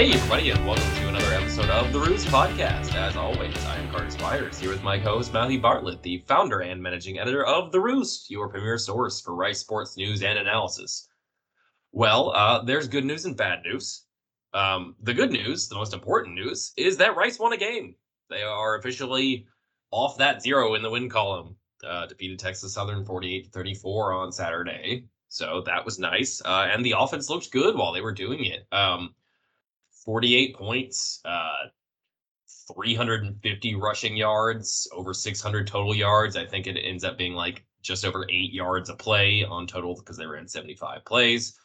Hey, everybody, and welcome to another episode of the Roost Podcast. As always, I am Carter Spires here with my co-host Matthew Bartlett, the founder and managing editor of The Roost, your premier source for Rice sports news and analysis. Well, uh, there's good news and bad news. Um, the good news, the most important news, is that Rice won a game. They are officially off that zero in the win column. Uh, defeated Texas Southern 48 34 on Saturday. So that was nice. Uh, and the offense looked good while they were doing it. Um, 48 points, uh, 350 rushing yards, over 600 total yards. I think it ends up being like just over eight yards a play on total because they ran 75 plays.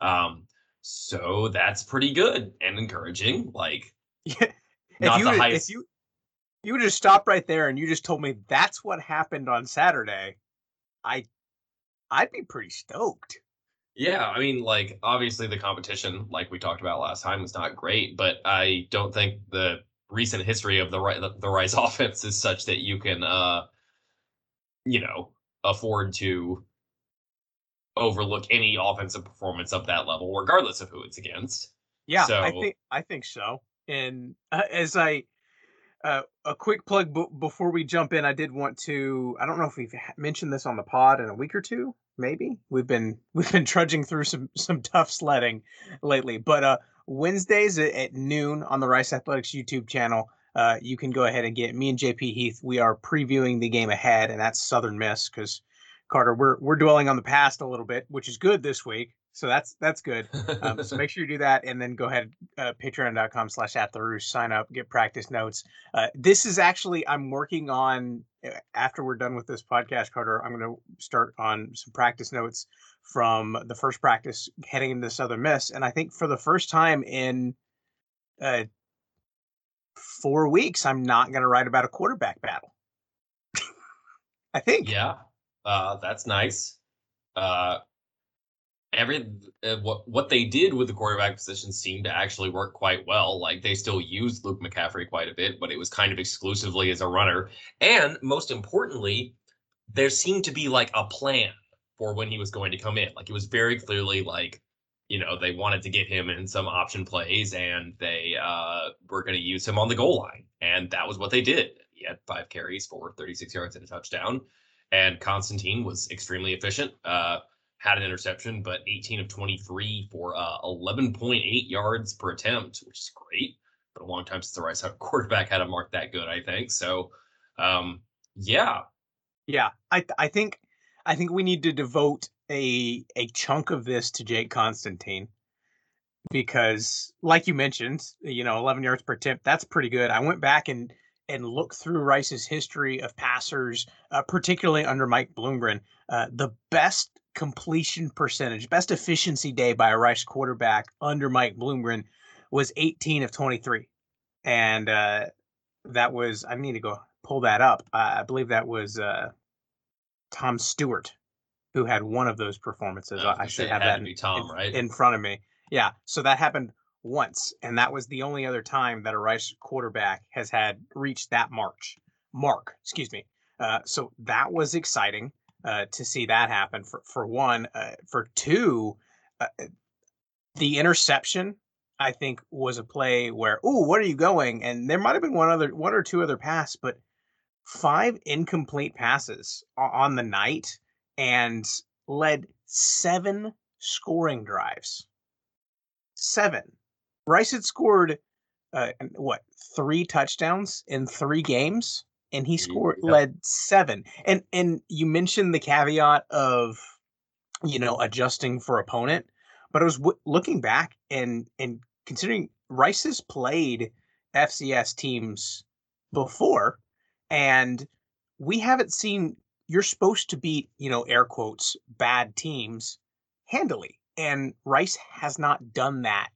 Um, so that's pretty good and encouraging. Like, yeah. not the highest. If you, you would just stop right there and you just told me that's what happened on Saturday, I, I'd be pretty stoked. Yeah, I mean, like obviously the competition, like we talked about last time, was not great, but I don't think the recent history of the the Rice offense is such that you can, uh, you know, afford to overlook any offensive performance of that level, regardless of who it's against. Yeah, so, I think I think so. And uh, as I uh, a quick plug b- before we jump in, I did want to. I don't know if we've mentioned this on the pod in a week or two maybe we've been we've been trudging through some some tough sledding lately but uh wednesdays at, noon on the rice athletics youtube channel uh you can go ahead and get me and jp heath we are previewing the game ahead and that's southern miss because carter we're we're dwelling on the past a little bit which is good this week so that's that's good. Um, so make sure you do that, and then go ahead uh, patreon.com slash at the roost, sign up, get practice notes. Uh, this is actually I'm working on uh, after we're done with this podcast, Carter. I'm going to start on some practice notes from the first practice heading into Southern Miss, and I think for the first time in uh, four weeks, I'm not going to write about a quarterback battle. I think. Yeah, uh, that's nice. Every uh, what what they did with the quarterback position seemed to actually work quite well. Like they still used Luke McCaffrey quite a bit, but it was kind of exclusively as a runner. And most importantly, there seemed to be like a plan for when he was going to come in. Like it was very clearly like you know they wanted to get him in some option plays and they uh, were going to use him on the goal line, and that was what they did. He had five carries for 36 yards and a touchdown, and Constantine was extremely efficient. Uh, had an interception, but 18 of 23 for uh, 11.8 yards per attempt, which is great. But a long time since the Rice quarterback had a mark that good, I think. So, um, yeah, yeah, I I think I think we need to devote a a chunk of this to Jake Constantine because, like you mentioned, you know, 11 yards per attempt, that's pretty good. I went back and and looked through Rice's history of passers, uh, particularly under Mike Bloomgren. Uh, the best completion percentage, best efficiency day by a Rice quarterback under Mike Bloomgren was 18 of 23. And uh, that was, I need to go pull that up. Uh, I believe that was uh, Tom Stewart who had one of those performances. Oh, I should have that in, Tom, in, right? in front of me. Yeah. So that happened once. And that was the only other time that a Rice quarterback has had reached that march. Mark, excuse me. Uh, so that was exciting uh, to see that happen for for one. Uh, for two, uh, the interception I think was a play where oh, what are you going? And there might have been one other one or two other pass, but five incomplete passes on the night and led seven scoring drives. Seven. Rice had scored uh, what three touchdowns in three games and he scored yep. led seven. And and you mentioned the caveat of you know adjusting for opponent, but I was w- looking back and and considering Rice has played FCS teams before, and we haven't seen. You're supposed to beat you know air quotes bad teams handily, and Rice has not done that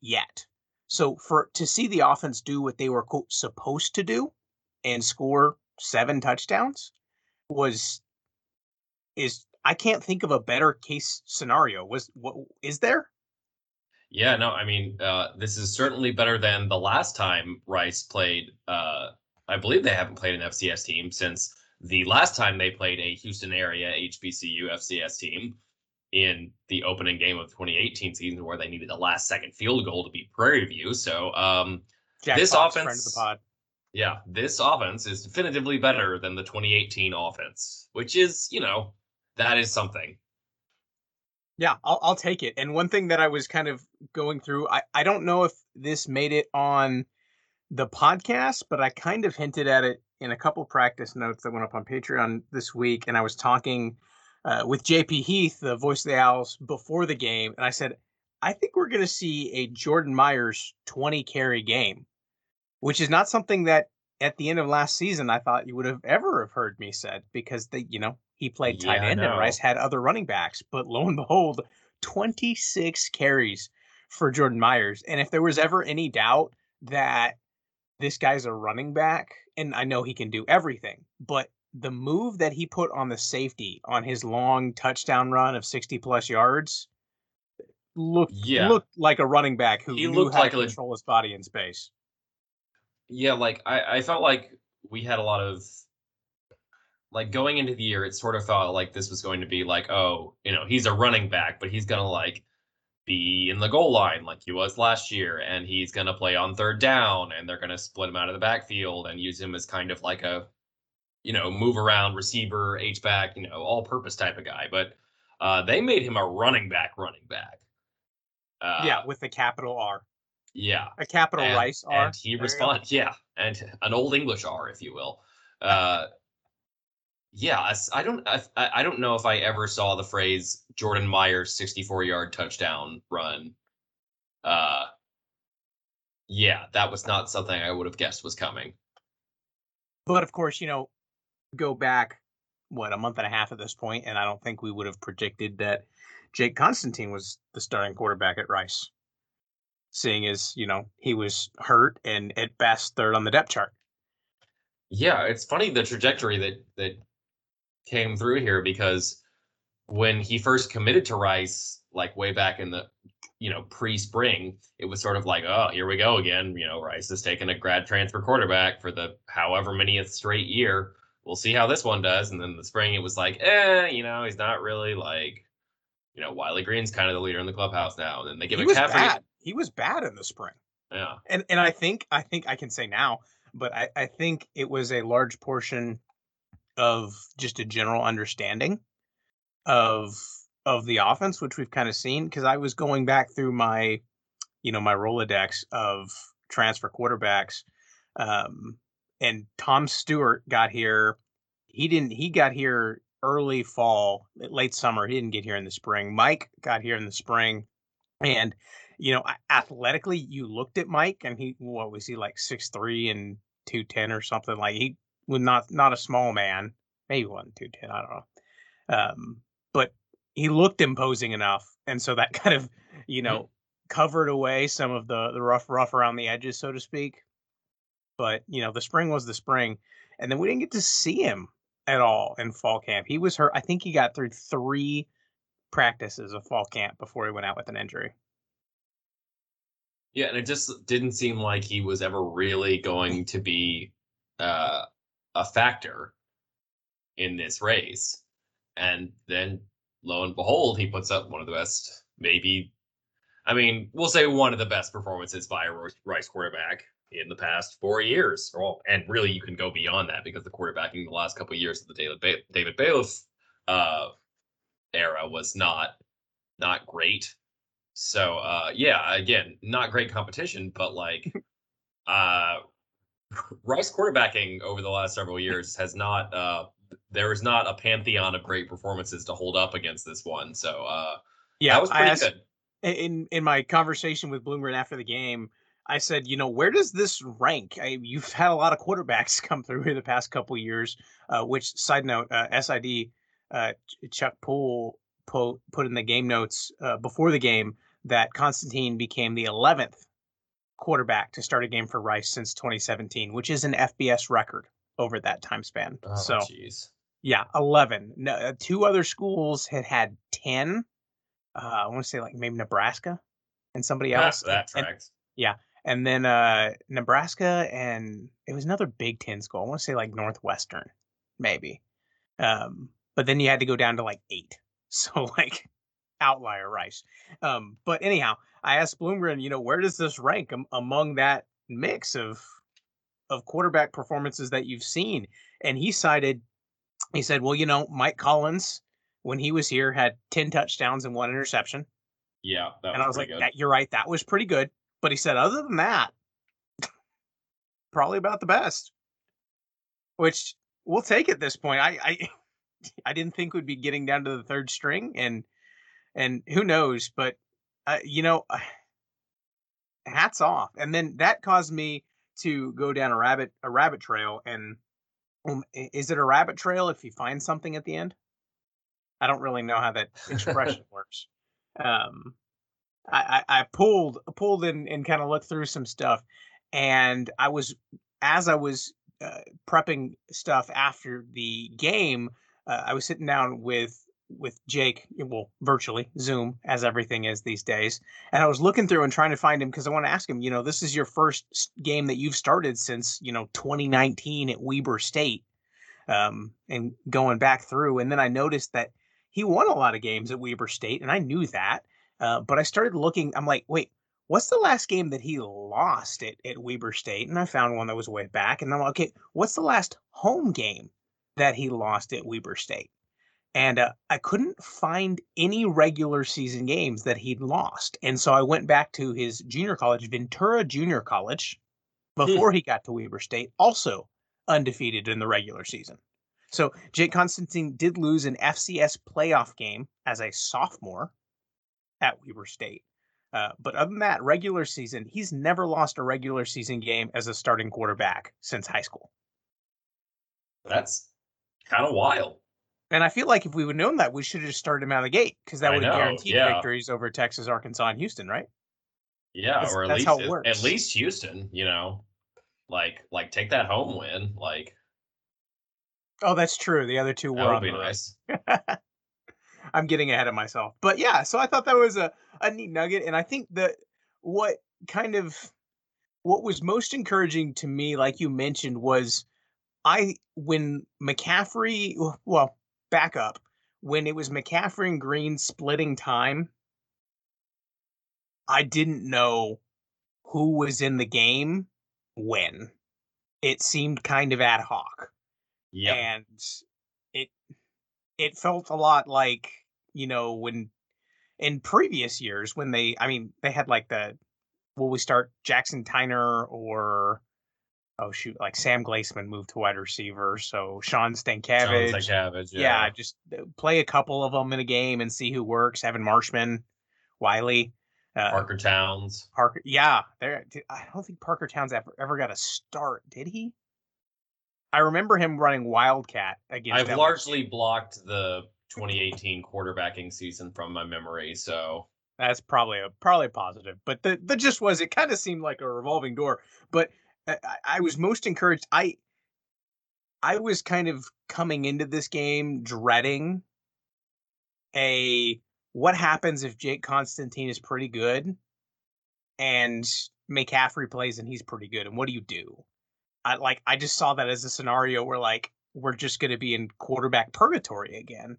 yet. So for to see the offense do what they were quote, supposed to do and score seven touchdowns was is I can't think of a better case scenario. Was what is there? Yeah, no, I mean, uh, this is certainly better than the last time Rice played. Uh, I believe they haven't played an FCS team since the last time they played a Houston area HBCU FCS team. in the opening game of 2018 season where they needed the last second field goal to beat Prairie View. So um, this Fox, offense, friend of the pod. Yeah, this offense is definitively better than the 2018 offense, which is, you know, that is something. Yeah, I'll, I'll take it. And one thing that I was kind of going through, I, I don't know if this made it on the podcast, but I kind of hinted at it in a couple practice notes that went up on Patreon this week. And I was talking uh, with JP Heath, the voice of the Owls, before the game. And I said, I think we're going to see a Jordan Myers 20 carry game, which is not something that at the end of last season I thought you would have ever have heard me said because they, you know, he played tight Yeah, end and. Rice had other running backs. But lo and behold, 26 carries for Jordan Myers. And if there was ever any doubt that this guy's a running back, and I know he can do everything, but the move that he put on the safety on his long touchdown run of 60 plus yards looked Yeah. looked like a running back who He knew looked how like to a- control his body in space. Yeah, like I, I felt like we had a lot of like going into the year, it sort of felt like this was going to be like, oh, you know, he's a running back, but he's gonna like be in the goal line like he was last year, and he's gonna play on third down, and they're gonna split him out of the backfield and use him as kind of like a, you know, move around receiver, H back, you know, all purpose type of guy. But uh, they made him a running back, running back. Uh, yeah, with the capital R, yeah a capital and, Rice R. and he There you go. responded, yeah, and an old English R, if you will. Uh, yeah, I don't, I, I I don't know if I ever saw the phrase Jordan Myers 64 yard touchdown run. Uh, yeah, that was not something I would have guessed was coming. But of course, you know, go back what a month and a half at this point, and I don't think we would have predicted that Jake Constantine was the starting quarterback at Rice, seeing as you know he was hurt and at best third on the depth chart. Yeah, it's funny the trajectory that that came through here because when he first committed to Rice, like way back in the you know pre-spring, it was sort of like, oh, here we go again. You know, Rice is taking a grad transfer quarterback for the however many straight year. We'll see how this one does. And then the spring, it was like, eh, you know, he's not really like, you know, Wiley Green's kind of the leader in the clubhouse now. And then they give he McCaffrey. He was bad in the spring. yeah, and and I think I think I can say now, but I, I think it was a large portion of just a general understanding of of the offense, which we've kind of seen. Because I was going back through my, you know, my Rolodex of transfer quarterbacks, um, and Tom Stewart got here. He didn't. He got here early fall, late summer. He didn't get here in the spring. Mike got here in the spring, and you know, athletically, you looked at Mike, and he what was he like six three and two ten or something? Like he was not not a small man, maybe one two ten. I don't know, um, but he looked imposing enough, and so that kind of you know covered away some of the the rough rough around the edges, so to speak. But you know, the spring was the spring, and then we didn't get to see him at all in fall camp. He was hurt. I think he got through three practices of fall camp before he went out with an injury. Yeah, and it just didn't seem like he was ever really going to be uh, a factor in this race. And then lo and behold, he puts up one of the best, maybe, I mean, we'll say one of the best performances by a Rice quarterback in the past four years. Well, and really, you can go beyond that because the quarterbacking the last couple of years of the David, ba- David Bailiff uh, era was not not great. So uh yeah, again, not great competition, but like uh Rice quarterbacking over the last several years has not uh there is not a pantheon of great performances to hold up against this one. So uh Yeah, that was I pretty asked- good. in in my conversation with Bloomgren after the game, I said, you know, where does this rank? I, you've had a lot of quarterbacks come through here the past couple years. Uh, which side note, uh, SID uh, Chuck Pool po- put in the game notes uh, before the game that Constantine became the 11th quarterback to start a game for Rice since 2017, which is an FBS record over that time span. Oh so jeez. yeah, 11. No, uh, two other schools had had 10. Uh, I want to say like maybe Nebraska and somebody Ah, else. that and, tracks. and then uh, Nebraska and it was another Big Ten school. I want to say like Northwestern, maybe. Um, but then you had to go down to like eight. So like outlier Rice. Um, but anyhow, I asked Bloomgren, you know, where does this rank am- among that mix of of quarterback performances that you've seen? And he cited, he said, well, you know, Mike Collins when he was here had ten touchdowns and one interception. Yeah, and I was like, that, "You're right, that was pretty good." But he said, other than that, probably about the best. Which we'll take at this point. I, I I didn't think we'd be getting down to the third string, and and who knows? But uh, you know, hats off. And then that caused me to go down a rabbit a rabbit trail. And um, is it a rabbit trail if you find something at the end? I don't really know how that expression works. Um, I, I, I pulled pulled in and kind of looked through some stuff, and I was as I was uh, prepping stuff after the game, uh, I was sitting down with with Jake, well, virtually Zoom, as everything is these days, and I was looking through and trying to find him because I want to ask him. You know, this is your first game that you've started since you know 2019 at Weber State, um, and going back through, and then I noticed that he won a lot of games at Weber State, and I knew that. Uh, but I started looking. I'm like, wait, what's the last game that he lost at, at Weber State? And I found one that was way back. And I'm like, okay, what's the last home game that he lost at Weber State? And uh, I couldn't find any regular season games that he'd lost. And so I went back to his junior college, Ventura Junior College, hmm. before he got to Weber State, also undefeated in the regular season. So Jake Constantine did lose an FCS playoff game as a sophomore at Weber State. Uh, but other than that, regular season, he's never lost a regular season game as a starting quarterback since high school. That's kind of wild. And I feel like if we would known that, we should have just started him out of the gate because that would have guaranteed yeah. victories over Texas, Arkansas, and Houston, right? Yeah, that's, or at least at least Houston, you know, like like take that home win, like. Oh, that's true. The other two were on the nice. I'm getting ahead of myself. But yeah, so I thought that was a, a neat nugget. And I think that what kind of what was most encouraging to me, like you mentioned, was I when McCaffrey well, back up. When it was McCaffrey and Green splitting time, I didn't know who was in the game when. It seemed kind of ad hoc. Yeah. And it it felt a lot like you know, when in previous years when they, I mean, they had like the, will we start Jackson Tyner or oh shoot, like Sam Glaesmann moved to wide receiver. So Shawn Stankavage. Shawn Stankavage yeah. yeah. just uh, play a couple of them in a game and see who works. Evan Marshman, Wiley. Uh, Parker Towns. Parker, yeah. There, I don't think Parker Towns ever, ever got a start, did he? I remember him running Wildcat against. I've largely blocked the 2018 quarterbacking season from my memory. So that's probably a probably positive. But the the just was it kind of seemed like a revolving door. But I, I was most encouraged. I I was kind of coming into this game dreading a what happens if Jake Constantine is pretty good and McCaffrey plays and he's pretty good and what do you do? I like I just saw that as a scenario where like we're just going to be in quarterback purgatory again.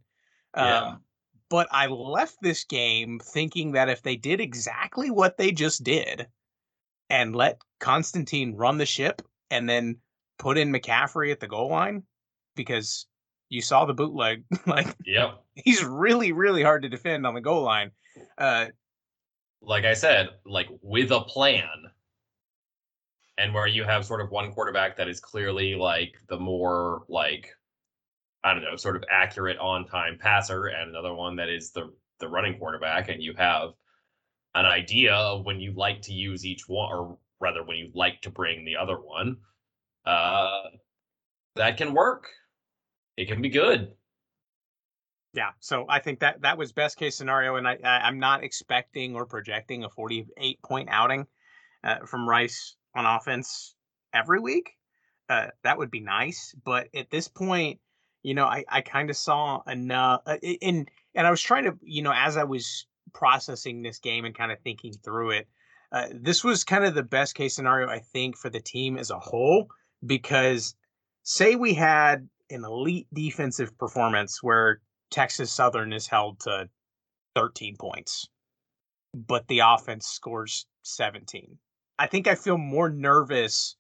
Yeah. Um, but I left this game thinking that if they did exactly what they just did and let Constantine run the ship and then put in McCaffrey at the goal line, because you saw the bootleg, like, yep. he's really, really hard to defend on the goal line. Uh, like I said, like with a plan, and where you have sort of one quarterback that is clearly like the more like I don't know, sort of accurate on time passer, and another one that is the the running quarterback, and you have an idea of when you like to use each one, or rather, when you like to bring the other one, uh, that can work. It can be good. Yeah, so I think that that was best case scenario, and I, I am not expecting or projecting a 48 point outing uh, from Rice on offense every week. Uh, that would be nice, but at this point, you know, I, I kind of saw enough, uh, and and I was trying to, you know, as I was processing this game and kind of thinking through it, uh, this was kind of the best case scenario I think for the team as a whole because say we had an elite defensive performance where Texas Southern is held to 13 points, but the offense scores 17. I think I feel more nervous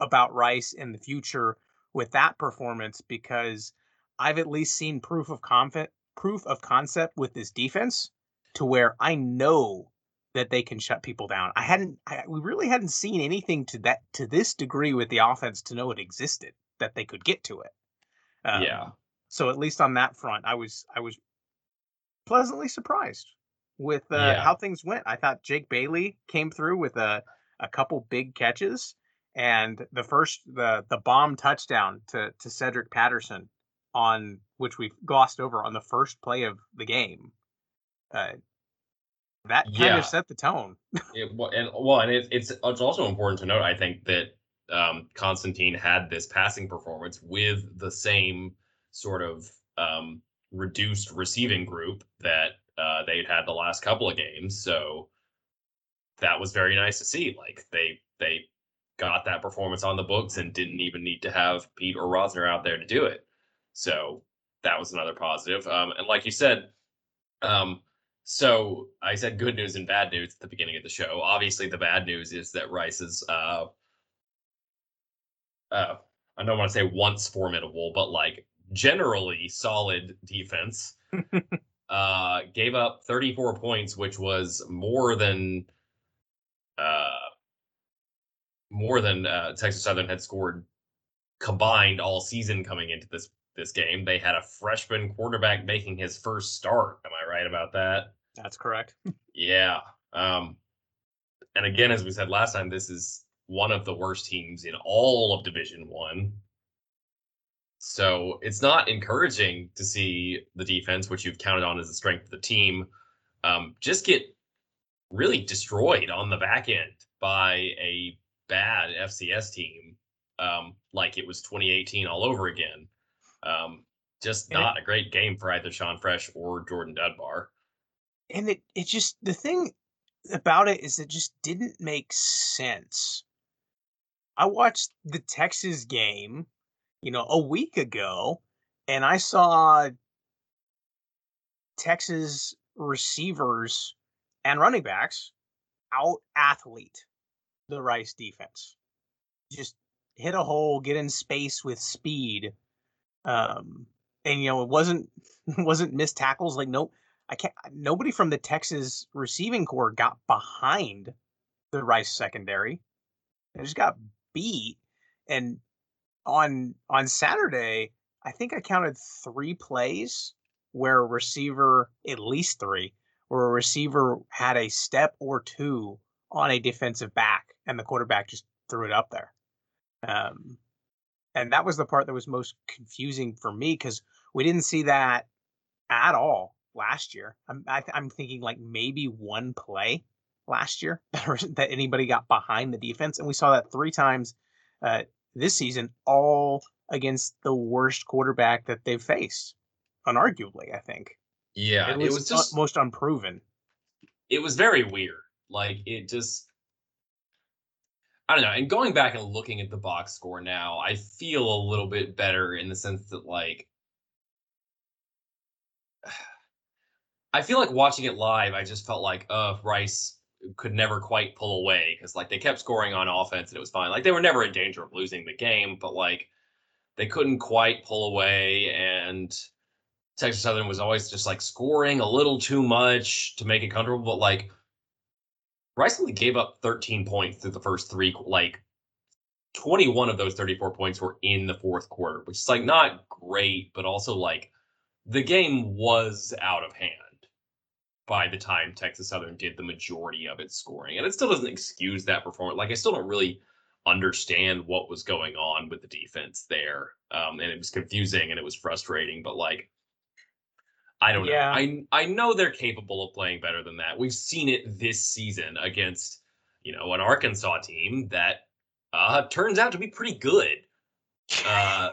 about Rice in the future with that performance because I've at least seen proof of conf- proof of concept with this defense to where I know that they can shut people down. I hadn't I, we really hadn't seen anything to that to this degree with the offense to know it existed that they could get to it. Um, yeah. So at least on that front, I was I was pleasantly surprised with uh, yeah. how things went. I thought Jake Bailey came through with a a couple big catches and the first the the bomb touchdown to to Cedric Patterson on which we've glossed over on the first play of the game. Uh, that kind yeah. of set the tone. it, and well, and it, it's it's also important to note, I think, that um, Constantine had this passing performance with the same sort of um, reduced receiving group that uh, they'd had the last couple of games. So that was very nice to see. Like they they got that performance on the books and didn't even need to have Pete or Rozner out there to do it. So that was another positive. Um, and like you said, um, so I said good news and bad news at the beginning of the show. Obviously, the bad news is that Rice's uh, uh, I don't want to say once formidable, but like generally solid defense uh, gave up 34 points, which was more than uh, more than uh, Texas Southern had scored combined all season coming into this this game. They had a freshman quarterback making his first start. Am I right about that? That's correct. yeah. Um, and again, as we said last time, this is one of the worst teams in all of Division One. So it's not encouraging to see the defense, which you've counted on as the strength of the team, um, just get really destroyed on the back end by a bad FCS team, um, like it was 2018 all over again. Um, just and not it, a great game for either Sean Fresh or Jordan Dunbar. And it, it just, the thing about it is it just didn't make sense. I watched the Texas game, you know, a week ago, and I saw Texas receivers and running backs out athlete the Rice defense. Just hit a hole, get in space with speed, um, and you know it wasn't wasn't missed tackles. Like no, I can't. Nobody from the Texas receiving corps got behind the Rice secondary. They just got beat. And on on Saturday, I think I counted three plays where a receiver, at least three, where a receiver had a step or two on a defensive back, and the quarterback just threw it up there. Um, and that was the part that was most confusing for me because we didn't see that at all last year. I'm I, am thinking like maybe one play last year that anybody got behind the defense, and we saw that three times uh, this season, all against the worst quarterback that they've faced, unarguably. I think. Yeah, it was just most unproven. It was very weird. Like it just I don't know. And going back and looking at the box score now, I feel a little bit better in the sense that like I feel like watching it live, I just felt like uh Rice could never quite pull away because like they kept scoring on offense and it was fine. Like they were never in danger of losing the game, but like they couldn't quite pull away and Texas Southern was always just like scoring a little too much to make it comfortable. But like Rice only gave up 13 points through the first three, like 21 of those 34 points were in the fourth quarter, which is like not great, but also like the game was out of hand by the time Texas Southern did the majority of its scoring. And it still doesn't excuse that performance. Like I still don't really understand what was going on with the defense there. Um, and it was confusing and it was frustrating, but like I don't yeah. know. I I know they're capable of playing better than that. We've seen it this season against, you know, an Arkansas team that uh turns out to be pretty good. Uh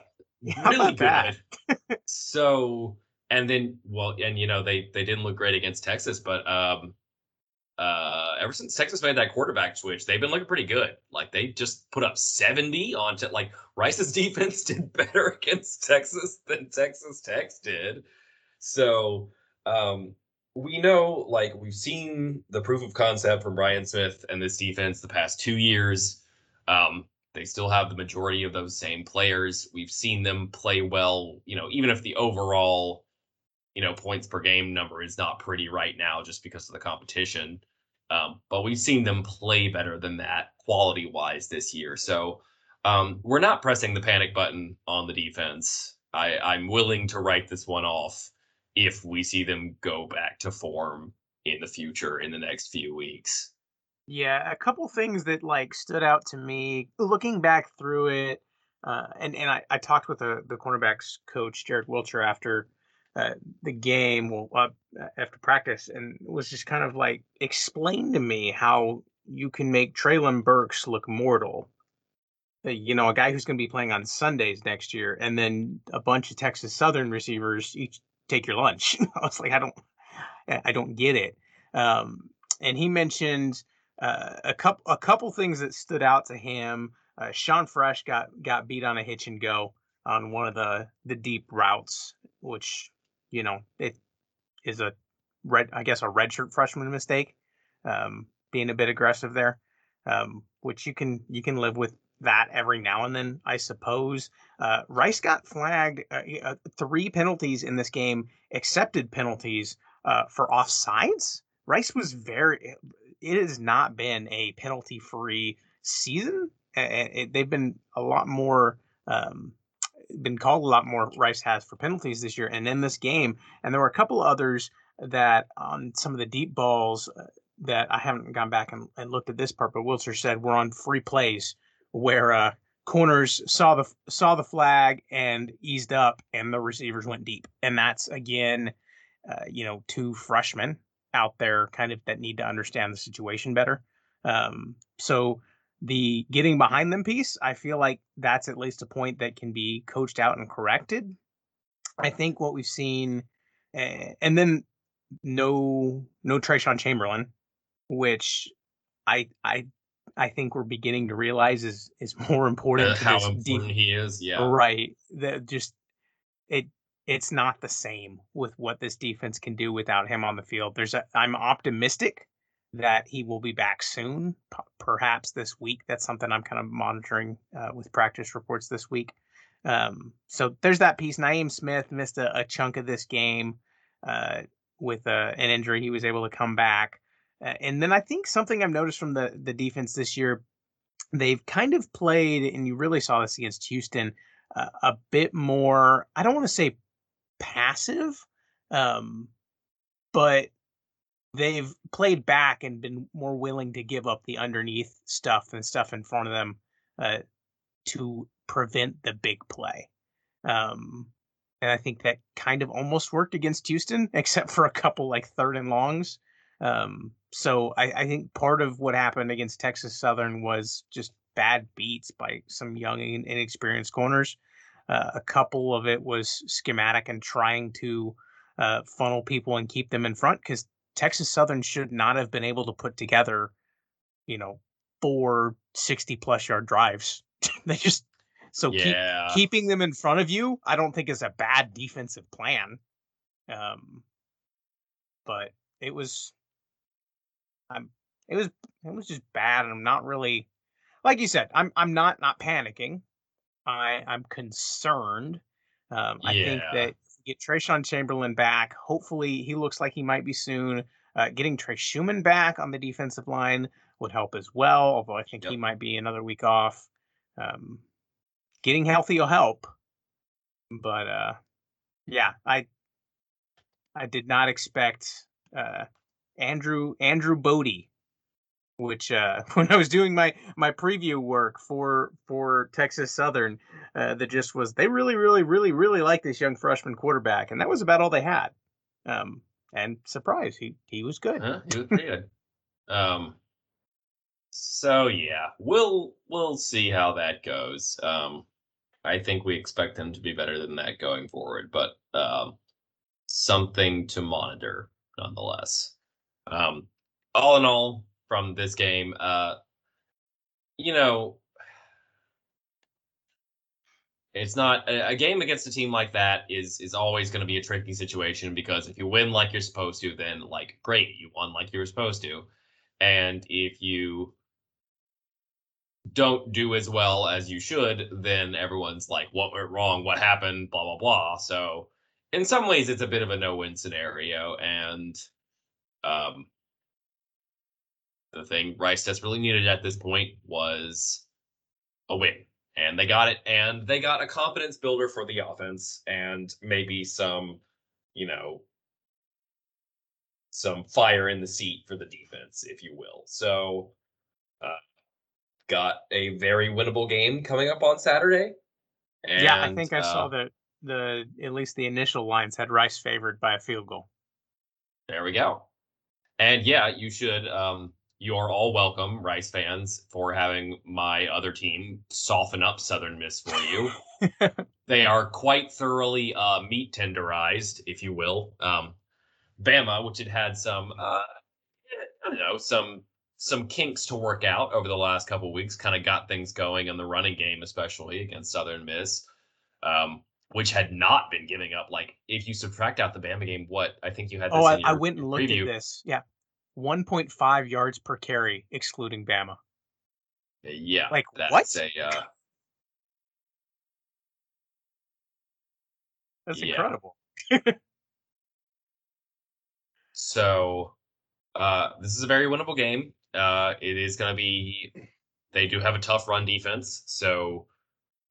really good. so and then well and you know they they didn't look great against Texas, but um uh ever since Texas made that quarterback switch, they've been looking pretty good. Like they just put up 70 on te- like Rice's defense did better against Texas than Texas Tech's did. So, um, we know like we've seen the proof of concept from Brian Smith and this defense the past two years. Um, they still have the majority of those same players. We've seen them play well, you know, even if the overall, you know, points per game number is not pretty right now just because of the competition. Um, but we've seen them play better than that quality wise this year. So um, we're not pressing the panic button on the defense. I, I'm willing to write this one off if we see them go back to form in the future in the next few weeks. Yeah, a couple things that like stood out to me looking back through it, uh, and and I, I talked with the the cornerbacks coach Jared Wilcher after uh, the game, well uh, after practice, and was just kind of like explain to me how you can make Treylon Burks look mortal. Uh, you know, a guy who's going to be playing on Sundays next year, and then a bunch of Texas Southern receivers each take your lunch. I was like, I don't, I don't get it. Um, and he mentioned uh, a couple, a couple things that stood out to him. Uh, Sean Fresh got got beat on a hitch and go on one of the the deep routes, which you know it is a red, I guess, a redshirt freshman mistake, um, being a bit aggressive there, um, which you can you can live with that every now and then, I suppose. Uh, Rice got flagged uh, uh, three penalties in this game, accepted penalties uh, for offsides. Rice was very. It has not been a penalty-free season. It, they've been a lot more. Um, been called a lot more. Rice has for penalties this year, and in this game, and there were a couple others that on some of the deep balls uh, that I haven't gone back and, and looked at this part, but Wilcher said we're on free plays where uh, corners saw the saw the flag and eased up, and the receivers went deep. And that's again, uh, you know, two freshmen out there kind of that need to understand the situation better. Um, so the getting behind them piece, I feel like that's at least a point that can be coached out and corrected. I think what we've seen, uh, and then no no Traeshon Chamberlain, which I I I think we're beginning to realize is is more important. Uh, how important deep, he is, yeah. Right. That just it it's not the same with what this defense can do without him on the field. There's a I'm optimistic that he will be back soon, p- perhaps this week. That's something I'm kind of monitoring uh, with practice reports this week. Um, so there's that piece. Naeem Smith missed a, a chunk of this game uh, with a, uh, an injury. He was able to come back. And then I think something I've noticed from the the defense this year, they've kind of played, and you really saw this against Houston, uh, a bit more. I don't want to say passive, um, but they've played back and been more willing to give up the underneath stuff and stuff in front of them uh, to prevent the big play. Um, and I think that kind of almost worked against Houston, except for a couple like third and longs. Um, so I, I think part of what happened against Texas Southern was just bad beats by some young and inexperienced corners. Uh, a couple of it was schematic and trying to uh, funnel people and keep them in front because Texas Southern should not have been able to put together, you know, four 60 plus yard drives. they just so yeah. keep, keeping them in front of you, I don't think is a bad defensive plan. Um, but it was I'm it was it was just bad and I'm not really like you said, I'm I'm not not panicking. I I'm concerned. Um, I think that get Traeshon Chamberlain back. Hopefully, he looks like he might be soon. Uh, getting Trey Schumann back on the defensive line would help as well. Although I think yep. he might be another week off. Um, getting healthy will help. But uh, yeah, I I did not expect uh, Andrew Andrew Body, which uh, when I was doing my my preview work for for Texas Southern, uh, the gist was they really really really really like this young freshman quarterback, and that was about all they had. Um, and surprise, he he was good. Huh? He was good. Um, so yeah, we'll we'll see how that goes. Um, I think we expect them to be better than that going forward, but um, something to monitor nonetheless. Um, all in all, from this game, uh, you know, it's not a, a game against a team like that is is always going to be a tricky situation because if you win like you're supposed to, then like great, you won like you were supposed to, and if you don't do as well as you should, then everyone's like, what went wrong? What happened? Blah, blah, blah. So, in some ways, it's a bit of a no win scenario. And um, the thing Rice desperately needed at this point was a win. And they got it. And they got a confidence builder for the offense and maybe some, you know, some fire in the seat for the defense, if you will. So, uh, got a very winnable game coming up on Saturday. And, yeah, I think I uh, saw that the at least the initial lines had Rice favored by a field goal. There we go. And yeah, you should um you are all welcome, Rice fans, for having my other team soften up Southern Miss for you. they are quite thoroughly uh, meat tenderized, if you will. Um, Bama, which had had some, uh, I don't know, some some kinks to work out over the last couple weeks. Kind of got things going in the running game, especially against Southern Miss, um, which had not been giving up. Like if you subtract out the Bama game, what I think you had. oh, I, I, went and looked preview. at this. Yeah, one point five yards per carry, excluding Bama. Yeah, like that's what? A, uh, that's yeah. incredible. so, uh, this is a very winnable game. Uh, it is going to be. They do have a tough run defense, so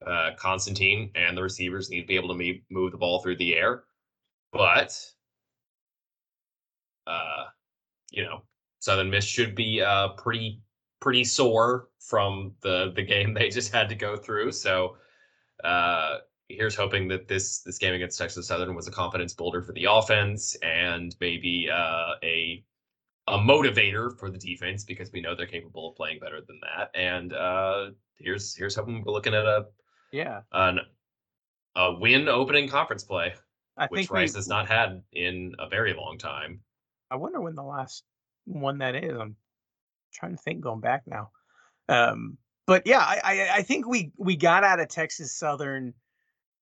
uh, Constantine and the receivers need to be able to move the ball through the air. But, uh, you know, Southern Miss should be uh, pretty pretty sore from the the game they just had to go through. So, uh, here's hoping that this this game against Texas Southern was a confidence builder for the offense and maybe uh, a a motivator for the defense because we know they're capable of playing better than that. And uh, here's here's hoping we're looking at a yeah an, a win opening conference play, I which Rice we, has not had in a very long time. I wonder when the last one that is. I'm trying to think going back now. Um, but yeah, I, I, I think we we got out of Texas Southern.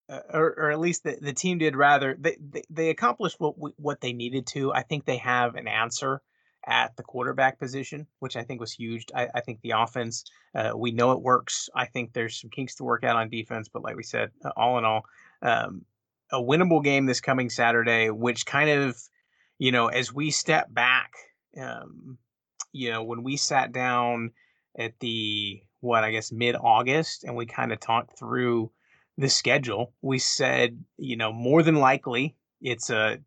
Uh, or, or at least the, the team did rather they, they, they accomplished what what they needed to i think they have an answer at the quarterback position, which I think was huge. I, I think the offense, uh, we know it works. I think there's some kinks to work out on defense, but like we said, uh, all in all, um, a winnable game this coming Saturday, which kind of, you know, as we step back, um, you know, when we sat down at the what I guess mid August and we kind of talked through the schedule, we said, you know, more than likely it's a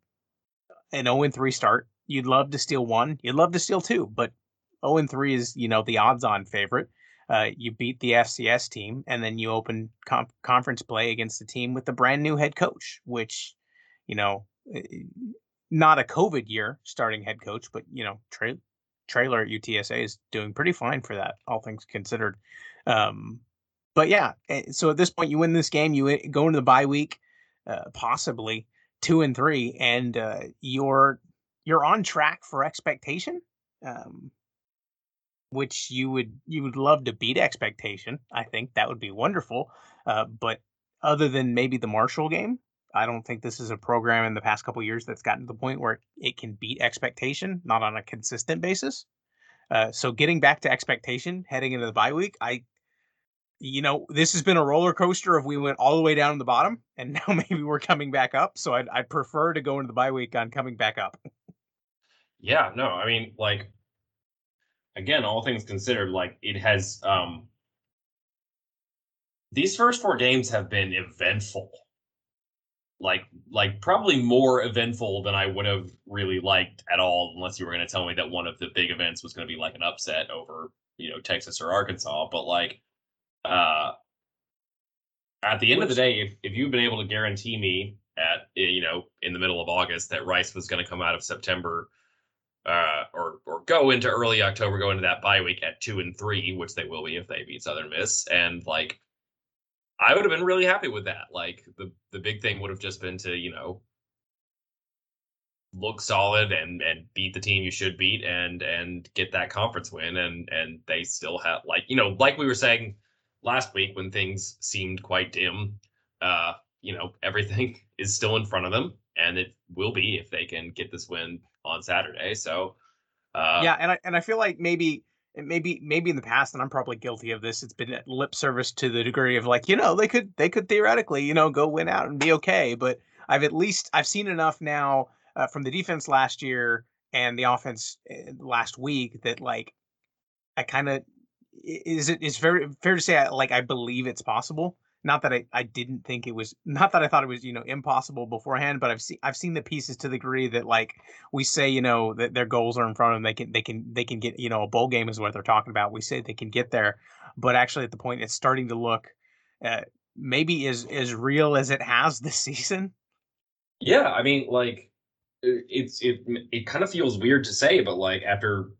an 0 3 start you'd love to steal one. You'd love to steal two, but 0 and 3 is, you know, the odds on favorite. Uh, you beat the FCS team, and then you open conference play against the team with the brand new head coach, which, you know, eh, not a COVID year starting head coach, but, you know, tra- Traylor at UTSA is doing pretty fine for that, all things considered. Um, but yeah, eh, so at this point, you win this game, you eh, go into the bye week, uh, possibly two and three, and uh, you're you're on track for expectation, um, which you would you would love to beat expectation. I think that would be wonderful. Uh, but other than maybe the Marshall game, I don't think this is a program in the past couple years that's gotten to the point where it can beat expectation, not on a consistent basis. Uh, so getting back to expectation heading into the bye week, I, you know, this has been a roller coaster of we went all the way down to the bottom and now maybe we're coming back up. So I'd, I'd prefer to go into the bye week on coming back up. Yeah, no, I mean, like, again, all things considered, like, it has, um, these first four games have been eventful. Like, like probably more eventful than I would have really liked at all, unless you were going to tell me that one of the big events was going to be like an upset over, you know, Texas or Arkansas. But like, uh, at the end of the day, if, if you've been able to guarantee me at you know in the middle of August that Rice was going to come out of September uh, or or go into early October, go into that bye week at two and three, which they will be if they beat Southern Miss, and like I would have been really happy with that. Like the the big thing would have just been to you know look solid and and beat the team you should beat and and get that conference win. And and they still have like you know like we were saying last week when things seemed quite dim uh, you know, everything is still in front of them, and it will be if they can get this win on Saturday. So, uh, yeah, and I and I feel like maybe maybe maybe in the past, and I'm probably guilty of this. It's been lip service to the degree of like, you know, they could they could theoretically, you know, go win out and be okay. But I've at least I've seen enough now uh, from the defense last year and the offense eh, last week that like I kind of is it is very fair to say I, like I believe it's possible not that I, I didn't think it was not that I thought it was you know impossible beforehand, but I've seen I've seen the pieces to the degree that like we say you know that their goals are in front of them they can they can they can get you know a bowl game is what they're talking about we say they can get there, but actually at the point it's starting to look uh, maybe as as real as it has this season. Yeah, I mean like it's it it kind of feels weird to say, but like after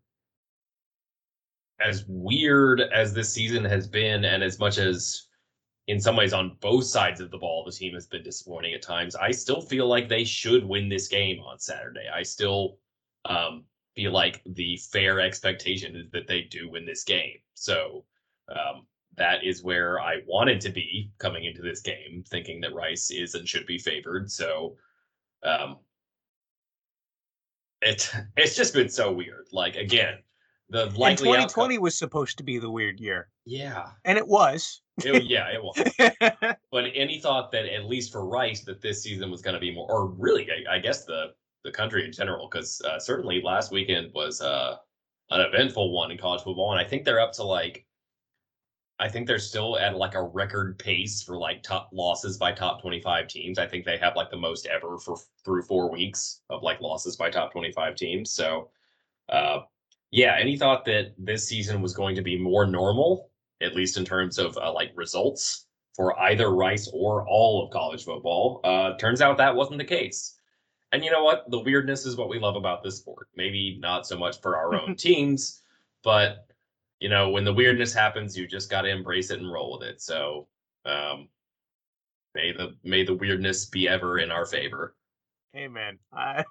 as weird as this season has been, and as much as in some ways on both sides of the ball the team has been disappointing at times. I still feel like they should win this game on saturday. I still um, feel like the fair expectation is that they do win this game. So um, that is where i wanted to be coming into this game thinking that rice is and should be favored. So um, it it's just been so weird. Like again the likely and 2020 outcome, was supposed to be the weird year. Yeah. And it was it, yeah, it was. but any thought that at least for Rice that this season was going to be more, or really, I, I, guess the the country in general, because uh, certainly last weekend was uh, an eventful one in college football, and I think they're up to like, I think they're still at like a record pace for like top losses by top twenty five teams. I think they have like the most ever for through four weeks of like losses by top twenty five teams. So, uh, yeah, any thought that this season was going to be more normal at least in terms of uh, like results for either Rice or all of college football. Uh, turns out that wasn't the case. And you know what? The weirdness is what we love about this sport. Maybe not so much for our own teams, but you know, when the weirdness happens, you just got to embrace it and roll with it. So, um, may the may the weirdness be ever in our favor. Amen. I,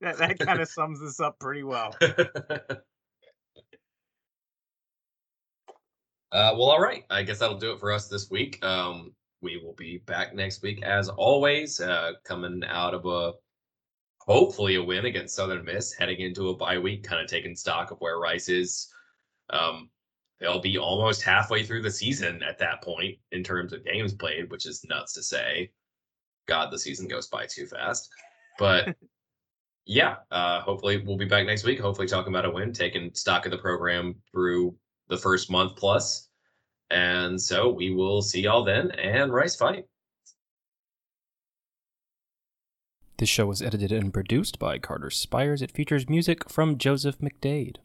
that that kind of sums this up pretty well. Uh, well, all right. I guess that'll do it for us this week. Um, we will be back next week as always, uh, coming out of a hopefully a win against Southern Miss, heading into a bye week, kind of taking stock of where Rice is. Um, they'll be almost halfway through the season at that point in terms of games played, which is nuts to say. God, the season goes by too fast. But yeah, uh, hopefully we'll be back next week. Hopefully talking about a win, taking stock of the program through the first month plus. And so we will see y'all then and Rice Fight. This show was edited and produced by Carter Spires. It features music from Joseph McDade.